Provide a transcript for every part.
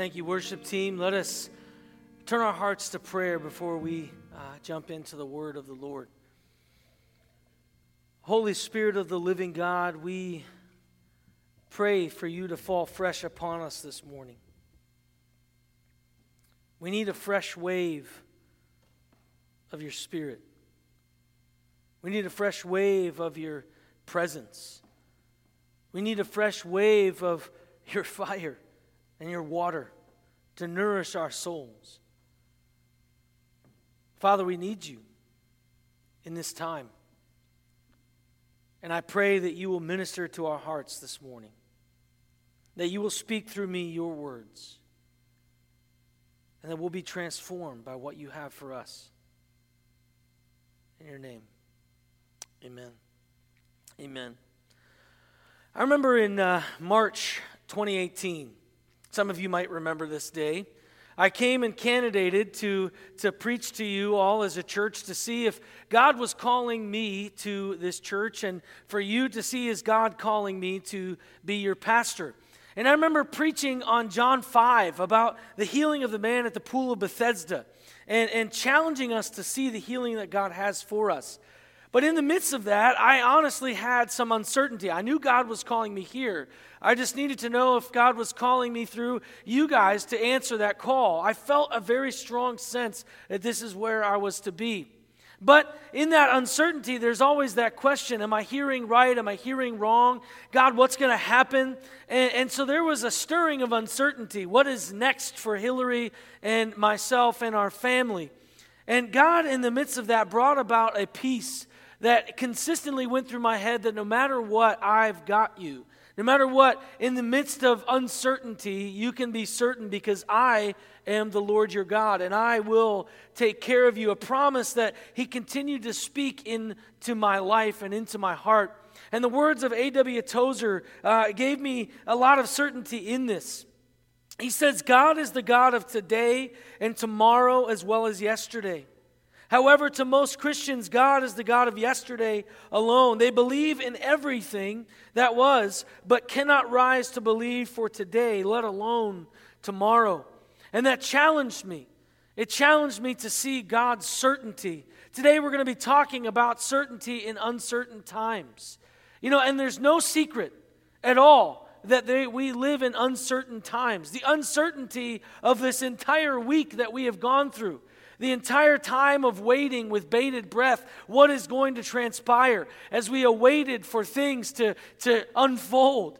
Thank you, worship team. Let us turn our hearts to prayer before we uh, jump into the word of the Lord. Holy Spirit of the living God, we pray for you to fall fresh upon us this morning. We need a fresh wave of your spirit. We need a fresh wave of your presence. We need a fresh wave of your fire and your water to nourish our souls. Father, we need you in this time. And I pray that you will minister to our hearts this morning, that you will speak through me your words, and that we'll be transformed by what you have for us. In your name, amen. Amen. I remember in uh, March 2018, some of you might remember this day. I came and candidated to, to preach to you all as a church to see if God was calling me to this church and for you to see is God calling me to be your pastor. And I remember preaching on John 5 about the healing of the man at the pool of Bethesda and, and challenging us to see the healing that God has for us. But in the midst of that, I honestly had some uncertainty. I knew God was calling me here. I just needed to know if God was calling me through you guys to answer that call. I felt a very strong sense that this is where I was to be. But in that uncertainty, there's always that question Am I hearing right? Am I hearing wrong? God, what's going to happen? And, and, so there was a stirring of uncertainty. What is next for Hillary and myself and our family? And God, in the midst of that, brought about a peace that consistently went through my head that no matter what, I've got you. No matter what, in the midst of uncertainty, you can be certain because I am the Lord your God and I will take care of you. A promise that He continued to speak into my life and into my heart. And the words of A.W. Tozer uh, gave me a lot of certainty in this. He says, God is the God of today and tomorrow as well as yesterday. However, to most Christians, God is the God of yesterday alone. They believe in everything that was, but cannot rise to believe for today, let alone tomorrow. And that challenged me. It challenged me to see God's certainty. Today, we're going to be talking about certainty in uncertain times. You know, and there's no secret at all that they, we live in uncertain times. The uncertainty of this entire week that we have gone through the entire time of waiting with bated breath what is going to transpire as we awaited for things to, to unfold.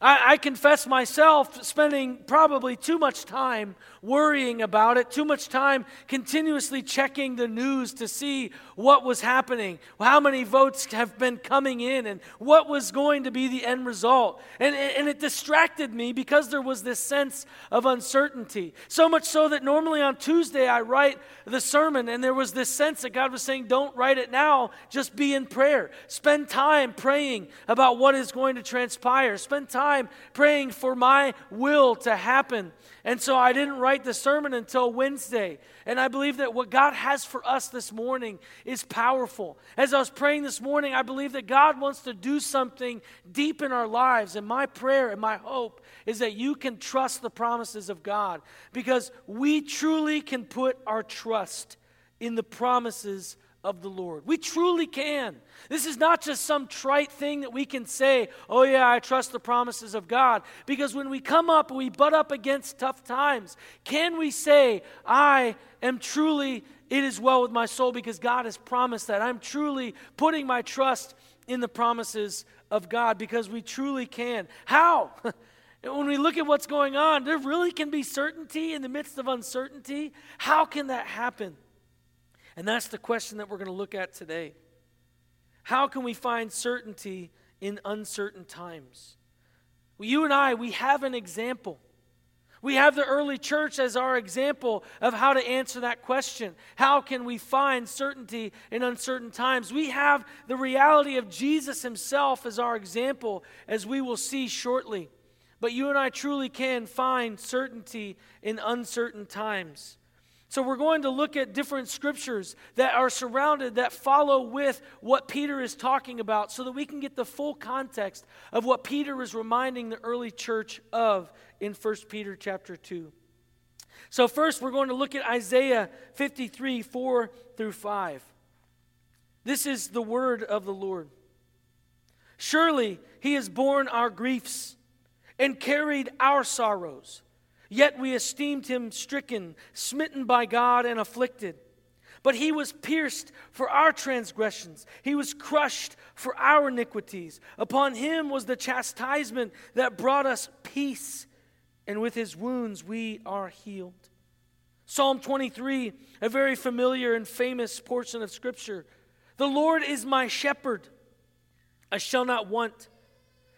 I, I, confess myself spending probably too much time worrying about it, too much time continuously checking the news to see what was happening, how many votes have been coming in, and what was going to be the end result. And, and it distracted me because there was this sense of uncertainty. So much so that normally on Tuesday I write the sermon, and there was this sense that God was saying, Don't write it now, just be in prayer. Spend time praying about what is going to transpire. Spend time praying for my will to happen. And so I didn't write the sermon until Wednesday. And I believe that what God has for us this morning is powerful. As I was praying this morning, I believe that God wants to do something deep in our lives. And my prayer and my hope is that you can trust the promises of God because we truly can put our trust in the promises of the Lord. We truly can. This is not just some trite thing that we can say, oh, yeah, I trust the promises of God. Because when we come up we butt up against tough times, can we say, I am truly, it is well with my soul because God has promised that? I'm truly putting my trust in the promises of God because we truly can. How? when we look at what's going on, there really can be certainty in the midst of uncertainty. How can that happen? And that's the question that we're going to look at today. How can we find certainty in uncertain times? Well, you and I, we have an example. We have the early church as our example of how to answer that question. How can we find certainty in uncertain times? We have the reality of Jesus himself as our example, as we will see shortly. But you and I truly can find certainty in uncertain times. So, we're going to look at different scriptures that are surrounded, that follow with what Peter is talking about, so that we can get the full context of what Peter is reminding the early church of in 1 Peter chapter 2. So, first, we're going to look at Isaiah 53 4 through 5. This is the word of the Lord. Surely he has borne our griefs and carried our sorrows. Yet we esteemed him stricken, smitten by God, and afflicted. But he was pierced for our transgressions, he was crushed for our iniquities. Upon him was the chastisement that brought us peace, and with his wounds we are healed. Psalm 23, a very familiar and famous portion of Scripture. The Lord is my shepherd, I shall not want.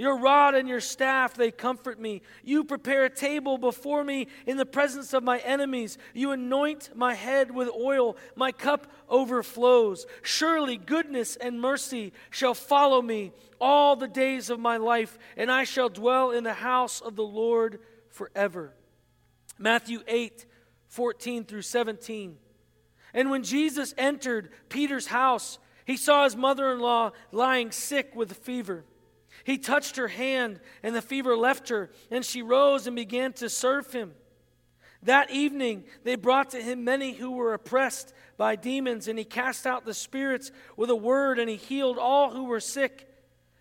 Your rod and your staff, they comfort me. You prepare a table before me in the presence of my enemies. You anoint my head with oil. My cup overflows. Surely goodness and mercy shall follow me all the days of my life, and I shall dwell in the house of the Lord forever. Matthew 8, 14 through 17. And when Jesus entered Peter's house, he saw his mother in law lying sick with fever. He touched her hand, and the fever left her, and she rose and began to serve him. That evening, they brought to him many who were oppressed by demons, and he cast out the spirits with a word, and he healed all who were sick.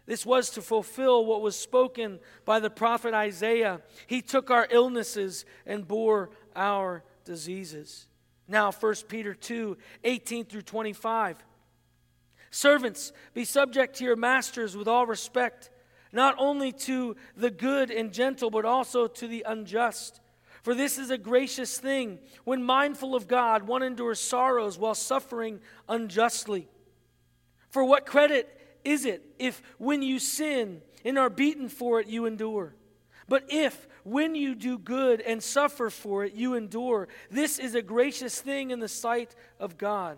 This was to fulfill what was spoken by the prophet Isaiah. He took our illnesses and bore our diseases. Now, 1 Peter 2 18 through 25. Servants, be subject to your masters with all respect, not only to the good and gentle, but also to the unjust. For this is a gracious thing. When mindful of God, one endures sorrows while suffering unjustly. For what credit is it if, when you sin and are beaten for it, you endure? But if, when you do good and suffer for it, you endure, this is a gracious thing in the sight of God.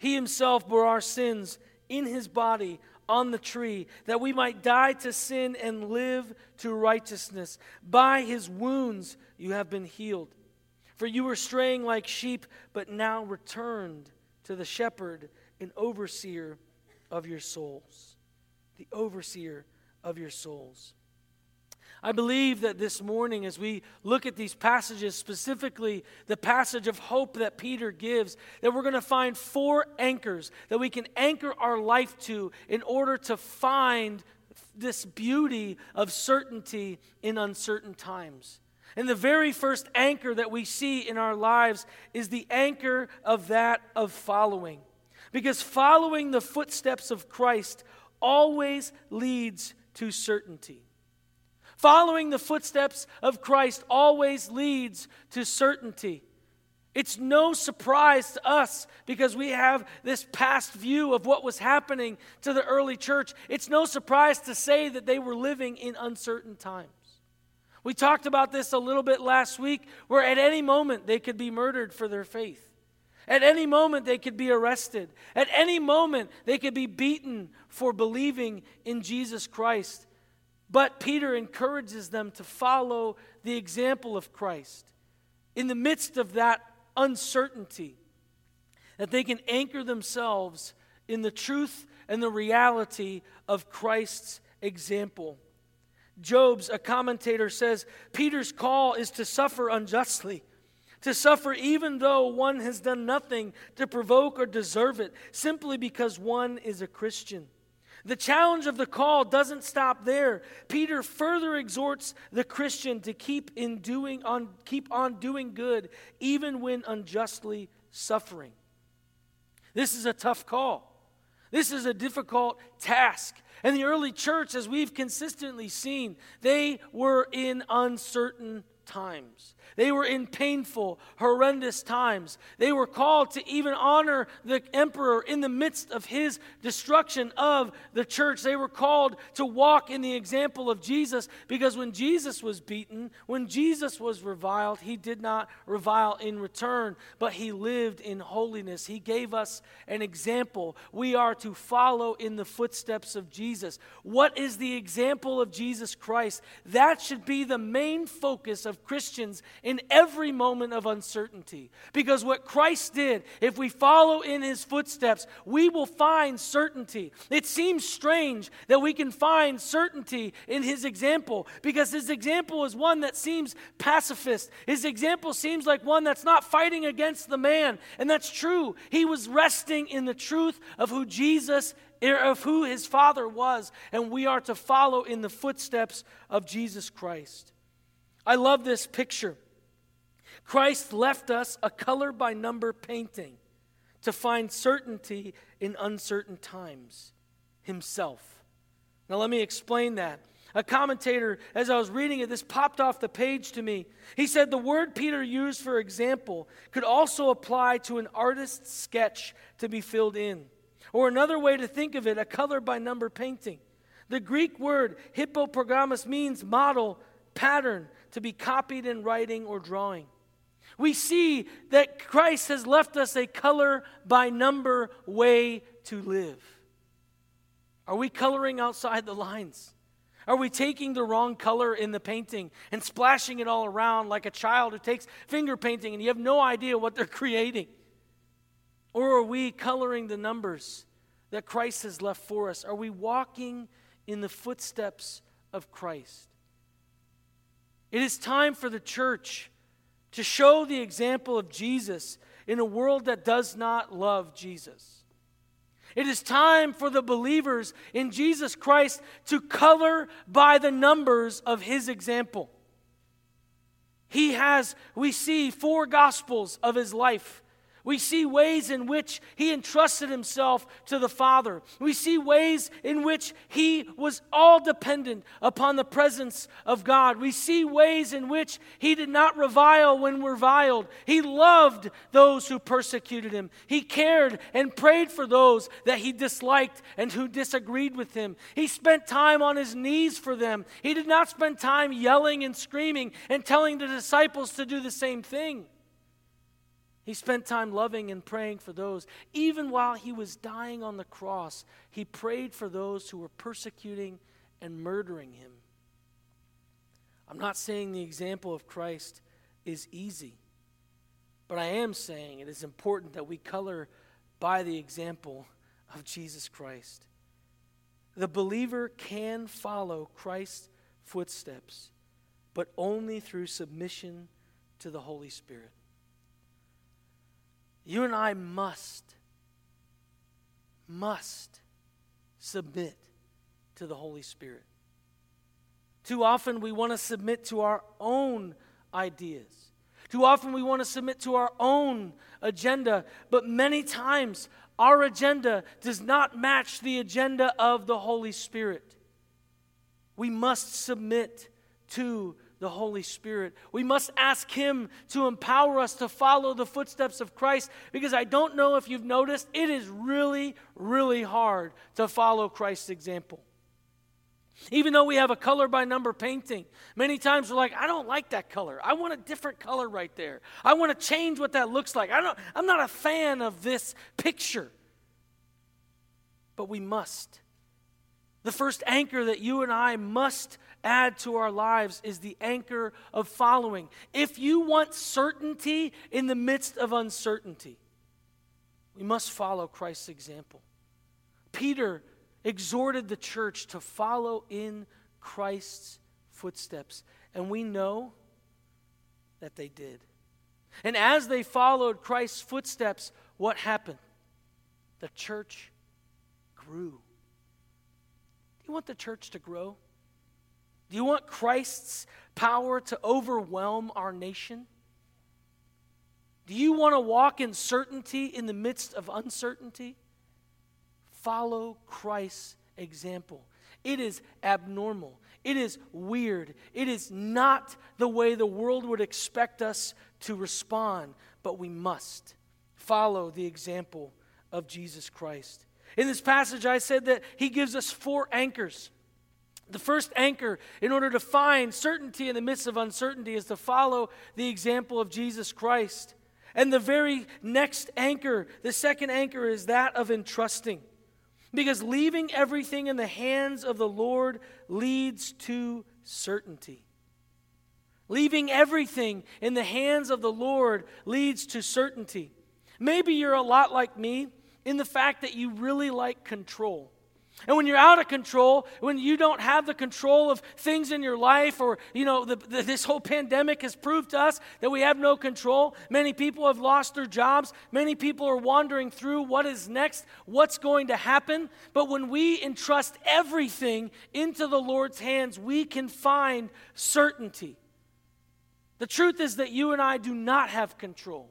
He himself bore our sins in his body on the tree, that we might die to sin and live to righteousness. By his wounds you have been healed. For you were straying like sheep, but now returned to the shepherd and overseer of your souls. The overseer of your souls. I believe that this morning, as we look at these passages, specifically the passage of hope that Peter gives, that we're going to find four anchors that we can anchor our life to in order to find this beauty of certainty in uncertain times. And the very first anchor that we see in our lives is the anchor of that of following. Because following the footsteps of Christ always leads to certainty. Following the footsteps of Christ always leads to certainty. It's no surprise to us because we have this past view of what was happening to the early church. It's no surprise to say that they were living in uncertain times. We talked about this a little bit last week, where at any moment they could be murdered for their faith. At any moment they could be arrested. At any moment they could be beaten for believing in Jesus Christ. But Peter encourages them to follow the example of Christ in the midst of that uncertainty, that they can anchor themselves in the truth and the reality of Christ's example. Jobes, a commentator, says Peter's call is to suffer unjustly, to suffer even though one has done nothing to provoke or deserve it, simply because one is a Christian. The challenge of the call doesn't stop there. Peter further exhorts the Christian to keep in doing on keep on doing good even when unjustly suffering. This is a tough call. This is a difficult task. And the early church as we've consistently seen, they were in uncertain times. They were in painful, horrendous times. They were called to even honor the emperor in the midst of his destruction of the church. They were called to walk in the example of Jesus because when Jesus was beaten, when Jesus was reviled, he did not revile in return, but he lived in holiness. He gave us an example. We are to follow in the footsteps of Jesus. What is the example of Jesus Christ? That should be the main focus of Christians in every moment of uncertainty. Because what Christ did, if we follow in his footsteps, we will find certainty. It seems strange that we can find certainty in his example because his example is one that seems pacifist. His example seems like one that's not fighting against the man. And that's true. He was resting in the truth of who Jesus er, of who his father was, and we are to follow in the footsteps of Jesus Christ. I love this picture. Christ left us a color by number painting to find certainty in uncertain times himself. Now, let me explain that. A commentator, as I was reading it, this popped off the page to me. He said the word Peter used for example could also apply to an artist's sketch to be filled in. Or another way to think of it, a color by number painting. The Greek word hippoprogrammus means model, pattern, to be copied in writing or drawing we see that Christ has left us a color by number way to live. Are we coloring outside the lines? Are we taking the wrong color in the painting and splashing it all around like a child who takes finger painting and you have no idea what they're creating? Or are we coloring the numbers that Christ has left for us? Are we walking in the footsteps of Christ? It is time for the church to show the example of Jesus in a world that does not love Jesus. It is time for the believers in Jesus Christ to color by the numbers of his example. He has, we see, four gospels of his life we see ways in which he entrusted himself to the Father. We see ways in which he was all dependent upon the presence of God. We see ways in which he did not revile when reviled. He loved those who persecuted him. He cared and prayed for those that he disliked and who disagreed with him. He spent time on his knees for them. He did not spend time yelling and screaming and telling the disciples to do the same thing. He spent time loving and praying for those. Even while he was dying on the cross, he prayed for those who were persecuting and murdering him. I'm not saying the example of Christ is easy, but I am saying it is important that we color by the example of Jesus Christ. The believer can follow Christ's footsteps, but only through submission to the Holy Spirit. You and I must, must submit to the Holy Spirit. Too often we want to submit to our own ideas. Too often we want to submit to our own agenda, but many times our agenda does not match the agenda of the Holy Spirit. We must submit to the Holy Spirit. We must ask Him to empower us to follow the footsteps of Christ because I don't know if you've noticed, it is really, really hard to follow Christ's example. Even though we have a color by number painting, many times we're like, I don't like that color. I want a different color right there. I want to change what that looks like. I don't, I'm not a fan of this picture. But we must. The first anchor that you and I must add to our lives is the anchor of following. If you want certainty in the midst of uncertainty, we must follow Christ's example. Peter exhorted the church to follow in Christ's footsteps, and we know that they did. And as they followed Christ's footsteps, what happened? The church grew. Do you want the church to grow? Do you want Christ's power to overwhelm our nation? Do you want to walk in certainty in the midst of uncertainty? Follow Christ's example. It is abnormal. It is weird. It is not the way the world would expect us to respond, but we must follow the example of Jesus Christ. In this passage, I said that he gives us four anchors. The first anchor, in order to find certainty in the midst of uncertainty, is to follow the example of Jesus Christ. And the very next anchor, the second anchor, is that of entrusting. Because leaving everything in the hands of the Lord leads to certainty. Leaving everything in the hands of the Lord leads to certainty. Maybe you're a lot like me in the fact that you really like control. And when you're out of control, when you don't have the control of things in your life, or, you know, the, the, this whole pandemic has proved to us that we have no control. Many people have lost their jobs. Many people are wandering through what is next, what's going to happen. But when we entrust everything into the Lord's hands, we can find certainty. The truth is that you and I do not have control.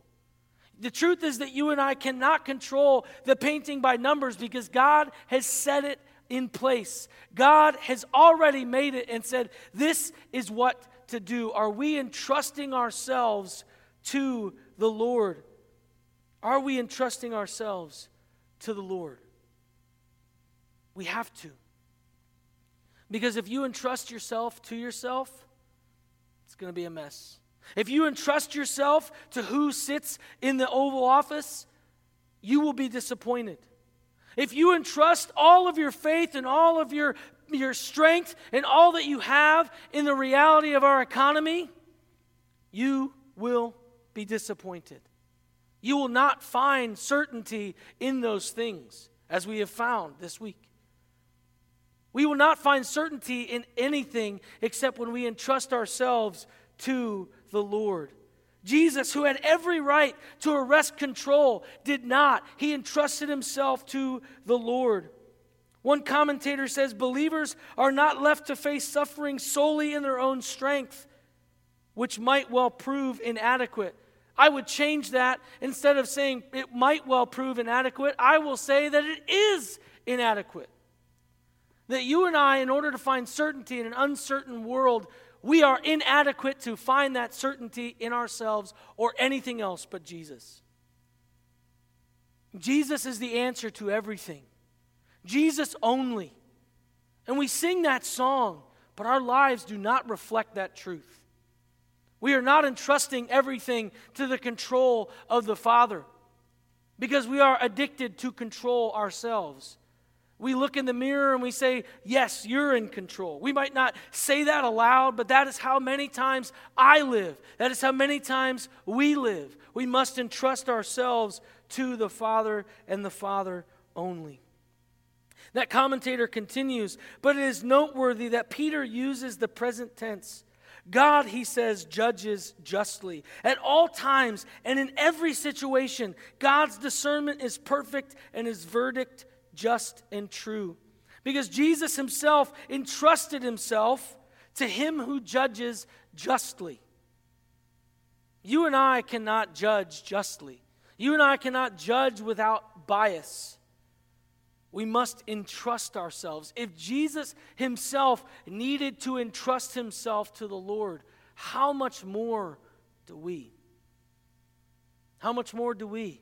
The truth is that you and I cannot control the painting by numbers because God has set it in place. God has already made it and said, This is what to do. Are we entrusting ourselves to the Lord? Are we entrusting ourselves to the Lord? We have to. Because if you entrust yourself to yourself, it's going to be a mess. If you entrust yourself to who sits in the Oval Office, you will be disappointed. If you entrust all of your faith and all of your, your strength and all that you have in the reality of our economy, you will be disappointed. You will not find certainty in those things, as we have found this week. We will not find certainty in anything except when we entrust ourselves to the Lord. Jesus, who had every right to arrest control, did not. He entrusted himself to the Lord. One commentator says believers are not left to face suffering solely in their own strength, which might well prove inadequate. I would change that instead of saying it might well prove inadequate, I will say that it is inadequate. That you and I, in order to find certainty in an uncertain world, we are inadequate to find that certainty in ourselves or anything else but Jesus. Jesus is the answer to everything. Jesus only. And we sing that song, but our lives do not reflect that truth. We are not entrusting everything to the control of the Father because we are addicted to control ourselves. We look in the mirror and we say, Yes, you're in control. We might not say that aloud, but that is how many times I live. That is how many times we live. We must entrust ourselves to the Father and the Father only. That commentator continues, but it is noteworthy that Peter uses the present tense. God, he says, judges justly. At all times and in every situation, God's discernment is perfect and his verdict just and true. Because Jesus himself entrusted himself to him who judges justly. You and I cannot judge justly. You and I cannot judge without bias. We must entrust ourselves. If Jesus himself needed to entrust himself to the Lord, how much more do we? How much more do we?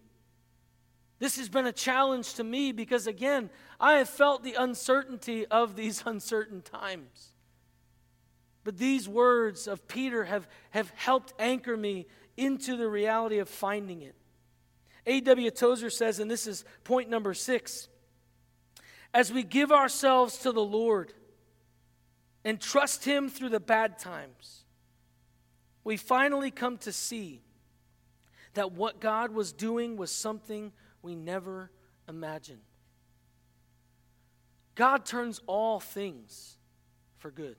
This has been a challenge to me because, again, I have felt the uncertainty of these uncertain times. But these words of Peter have, have helped anchor me into the reality of finding it. A.W. Tozer says, and this is point number six as we give ourselves to the Lord and trust Him through the bad times, we finally come to see that what God was doing was something we never imagine. God turns all things for good.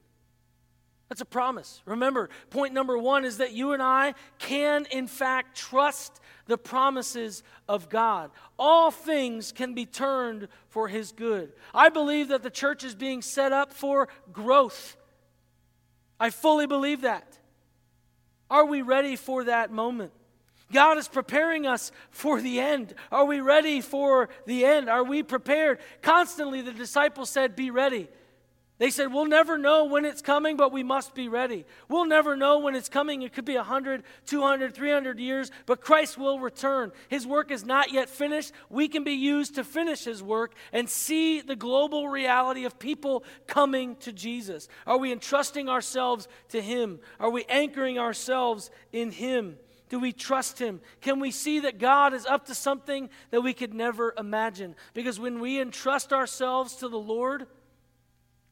That's a promise. Remember, point number one is that you and I can, in fact, trust the promises of God. All things can be turned for His good. I believe that the church is being set up for growth. I fully believe that. Are we ready for that moment? God is preparing us for the end. Are we ready for the end? Are we prepared? Constantly, the disciples said, Be ready. They said, We'll never know when it's coming, but we must be ready. We'll never know when it's coming. It could be 100, 200, 300 years, but Christ will return. His work is not yet finished. We can be used to finish His work and see the global reality of people coming to Jesus. Are we entrusting ourselves to Him? Are we anchoring ourselves in Him? Do we trust Him? Can we see that God is up to something that we could never imagine? Because when we entrust ourselves to the Lord,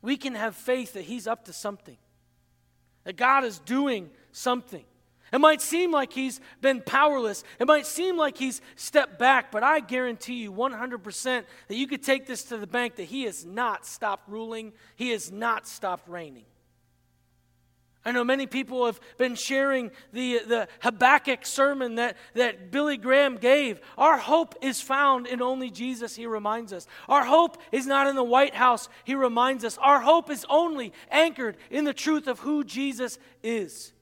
we can have faith that He's up to something, that God is doing something. It might seem like He's been powerless, it might seem like He's stepped back, but I guarantee you 100% that you could take this to the bank that He has not stopped ruling, He has not stopped reigning. I know many people have been sharing the, the Habakkuk sermon that, that Billy Graham gave. Our hope is found in only Jesus, he reminds us. Our hope is not in the White House, he reminds us. Our hope is only anchored in the truth of who Jesus is.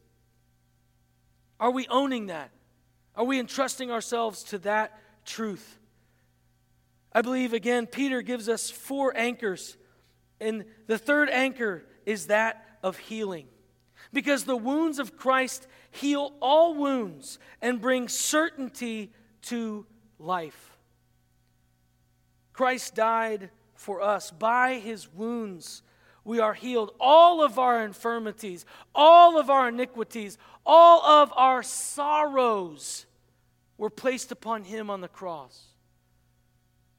Are we owning that? Are we entrusting ourselves to that truth? I believe, again, Peter gives us four anchors. And the third anchor is that of healing because the wounds of Christ heal all wounds and bring certainty to life. Christ died for us. By his wounds, we are healed. All of our infirmities, all of our iniquities, all of our sorrows were placed upon him on the cross.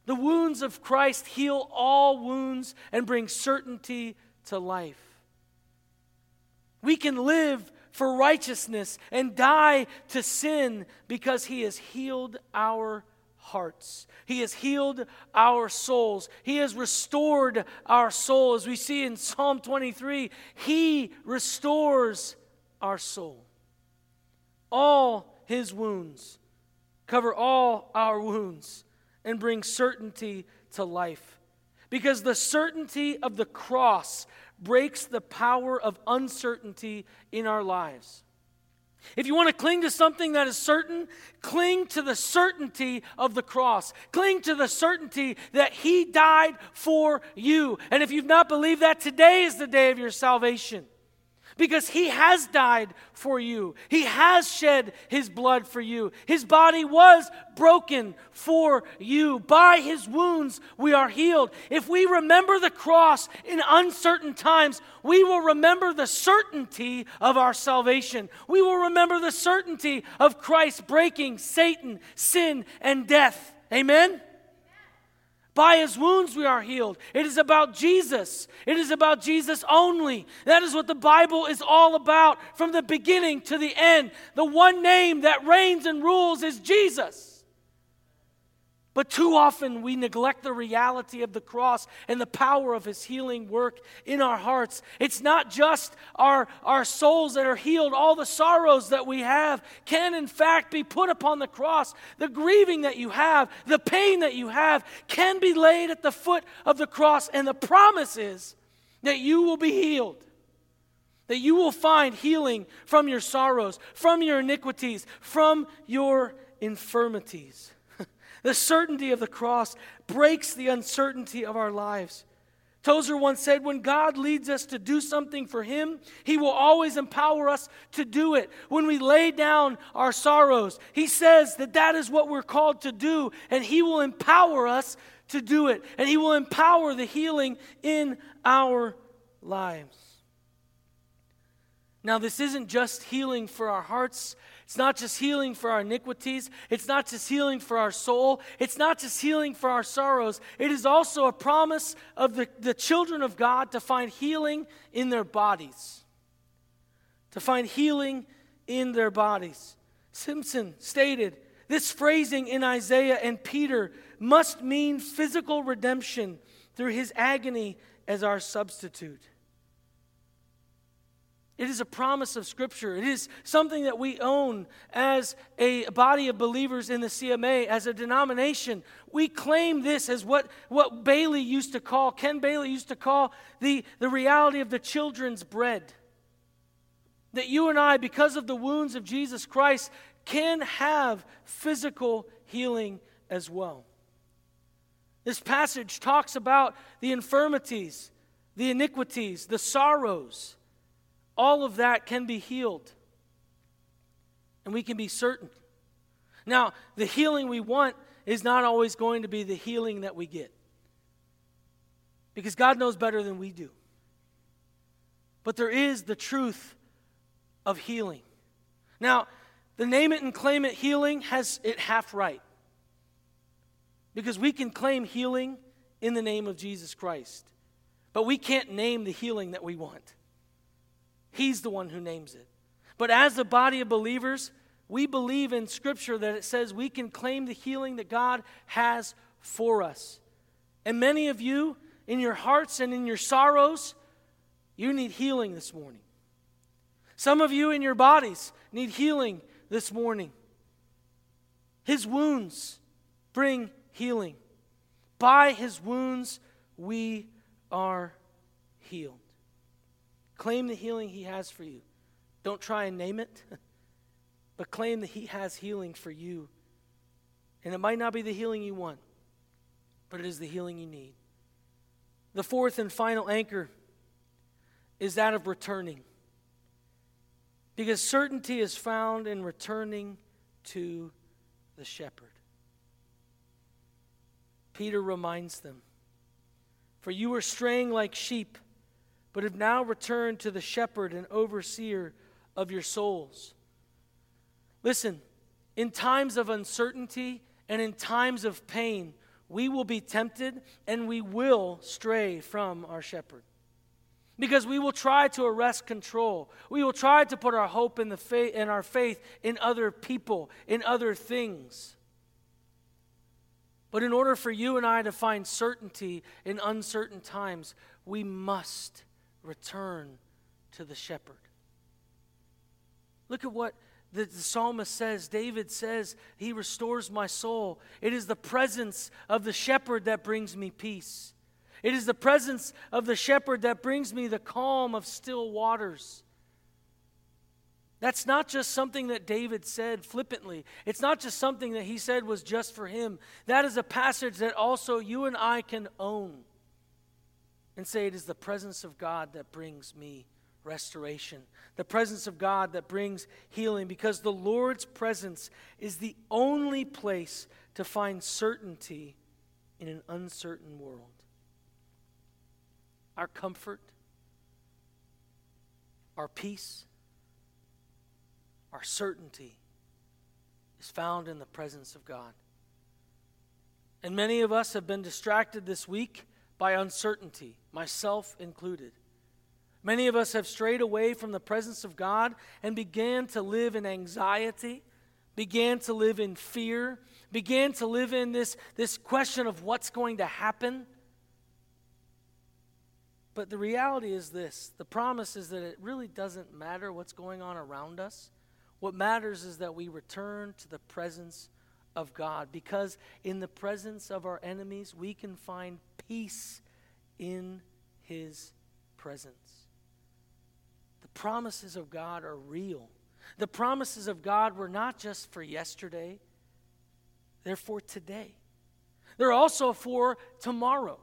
The wounds of Christ heal all wounds and bring certainty to life. We can live for righteousness and die to sin because He has healed our hearts. He has healed our souls. He has restored our soul. As we see in Psalm 23, He restores our soul. All His wounds cover all our wounds and bring certainty to life. Because the certainty of the cross breaks the power of uncertainty in our lives. If you want to cling to something that is certain, cling to the certainty of the cross. Cling to the certainty that He died for you. And if you've not believed that, today is the day of your salvation because he has died for you. He has shed his blood for you. His body was broken for you. By his wounds, we are healed. If we remember the cross in uncertain times, we will remember the certainty of our salvation. We will remember the certainty of Christ breaking Satan, sin, and death. Amen? By his wounds we are healed. It is about Jesus. It is about Jesus only. That is what the Bible is all about from the beginning to the end. The one name that reigns and rules is Jesus. But too often we neglect the reality of the cross and the power of his healing work in our hearts. It's not just our, our souls that are healed, all the sorrows that we have can, in fact, be put upon the cross. The grieving that you have, the pain that you have, can be laid at the foot of the cross. And the promise is that you will be healed. That you will find healing from your sorrows, from your iniquities, from your infirmities. The certainty of the cross breaks the uncertainty of our lives. Tozer once said, When God leads us to do something for Him, He will always empower us to do it. When we lay down our sorrows, He says that that is what we're called to do, and He will empower us to do it. And He will empower the healing in our lives. Now, this isn't just healing for our hearts it's not just healing for our iniquities. It's not just healing for our soul. It's not just healing for our sorrows. It is also a promise of the, the children of God to find healing in their bodies. To find healing in their bodies. Simpson stated this phrasing in Isaiah and Peter must mean physical redemption through his agony as our substitute. It is a promise of Scripture. It is something that we own as a body of believers in the CMA, as a denomination. We claim this as what, what Bailey used to call, Ken Bailey used to call the, the reality of the children's bread. That you and I, because of the wounds of Jesus Christ, can have physical healing as well. This passage talks about the infirmities, the iniquities, the sorrows all of that can be healed. And we can be certain. Now, the healing we want is not always going to be the healing that we get. Because God knows better than we do. But there is the truth of healing. Now, the name it and claim it healing has it half right. Because we can claim healing in the name of Jesus Christ. But we can't name the healing that we want. He's the one who names it. But as a body of believers, we believe in Scripture that it says we can claim the healing that God has for us. And many of you, in your hearts and in your sorrows, you need healing this morning. Some of you in your bodies need healing this morning. His wounds bring healing. By his wounds, we are healed. Claim the healing He has for you. Don't try and name it, but claim that He has healing for you. And it might not be the healing you want, but it is the healing you need. The fourth and final anchor is that of returning. Because certainty is found in returning to the shepherd. Peter reminds them For you were straying like sheep but have now returned to the shepherd and overseer of your souls. Listen, in times of uncertainty and in times of pain, we will be tempted and we will stray from our shepherd. Because we will try to arrest control. We will try to put our hope in, the faith, in our faith in other people, in other things. But in order for you and I to find certainty in uncertain times, we must return to the shepherd. Look at what the, the, psalmist says. David says, He restores my soul. It is the presence of the shepherd that brings me peace. It is the presence of the shepherd that brings me the calm of still waters. That's not just something that David said flippantly. It's not just something that he said was just for him. That is a passage that also you and I can own and say, It is the presence of God that brings me restoration, the presence of God that brings healing, because the Lord's presence is the only place to find certainty in an uncertain world. Our comfort, our peace, our certainty is found in the presence of God. And many of us have been distracted this week by uncertainty, myself included. Many of us have strayed away from the presence of God and began to live in anxiety, began to live in fear, began to live in this, this question of what's going to happen. But the reality is this the promise is that it really doesn't matter what's going on around us. What matters is that we return to the presence of God because in the presence of our enemies, we can find peace in His presence. The promises of God are real. The promises of God were not just for yesterday, they're for today. They're also for tomorrow.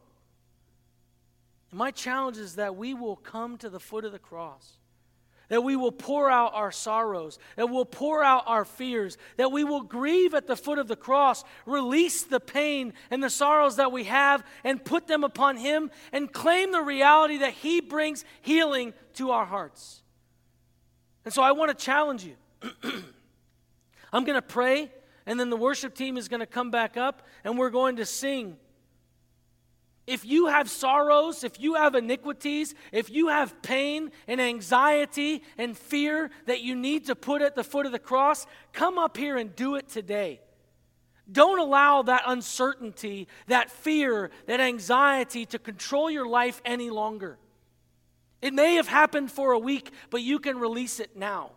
And my challenge is that we will come to the foot of the cross that we will pour out our sorrows, that we'll pour out our fears, that we will grieve at the foot of the cross, release the pain and the sorrows that we have, and put them upon Him, and claim the reality that He brings healing to our hearts. And so I want to challenge you. I'm going to pray, and then the worship team is going to come back up, and we're going to sing. If you have sorrows, if you have iniquities, if you have pain and anxiety and fear that you need to put at the foot of the cross, come up here and do it today. Don't allow that uncertainty, that fear, that anxiety to control your life any longer. It may have happened for a week, but you can release it now.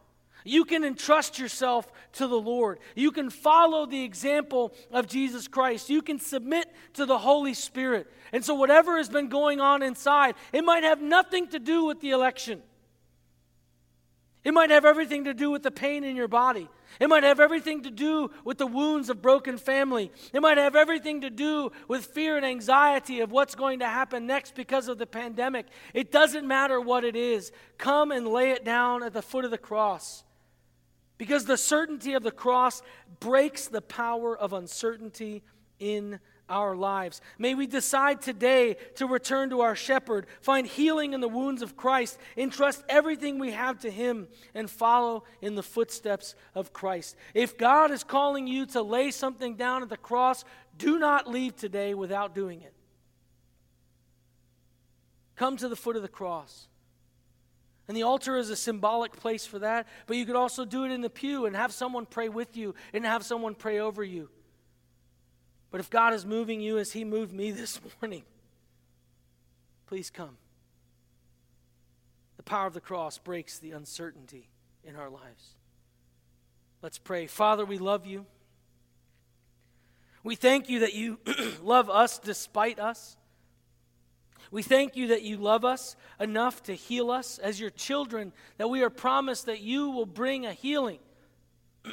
You can entrust yourself to the Lord. You can follow the example of Jesus Christ. You can submit to the Holy Spirit. And so, whatever has been going on inside, it might have nothing to do with the election. It might have everything to do with the pain in your body. It might have everything to do with the wounds of broken family. It might have everything to do with fear and anxiety of what's going to happen next because of the pandemic. It doesn't matter what it is. Come and lay it down at the foot of the cross. Because the certainty of the cross breaks the power of uncertainty in our lives. May we decide today to return to our shepherd, find healing in the wounds of Christ, entrust everything we have to him, and follow in the footsteps of Christ. If God is calling you to lay something down at the cross, do not leave today without doing it. Come to the foot of the cross. And the altar is a symbolic place for that, but you could also do it in the pew and have someone pray with you and have someone pray over you. But if God is moving you as He moved me this morning, please come. The power of the cross breaks the uncertainty in our lives. Let's pray. Father, we love you. We thank you that you love us despite us. We thank you that you love us enough to heal us as your children, that we are promised that you will bring a healing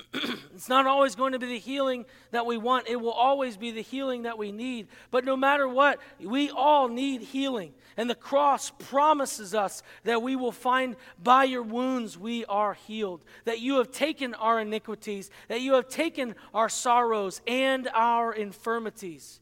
it's not always going to be the healing that we want. It will always be the healing that we need. But no matter what, we all need healing. And the cross promises us that we will find by your wounds we are healed. That you have taken our iniquities, that you have taken our sorrows and our infirmities.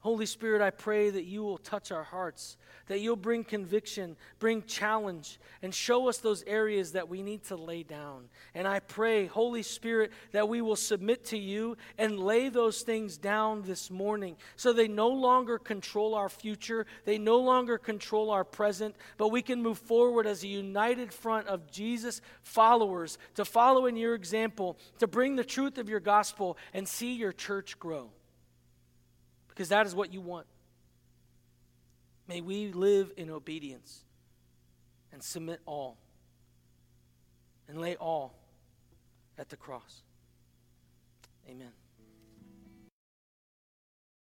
Holy Spirit, I pray that you will touch our hearts, that you'll bring conviction, bring challenge, and show us those areas that we need to lay down. And I pray, Holy Spirit, that we will submit to you and lay those things down this morning so they no longer control our future, they no longer control our present, but we can move forward as a united front of Jesus followers to follow in your example, to bring the truth of your gospel and see your church grow because that is what you want. May we live in obedience and submit all and lay all at the cross. Amen.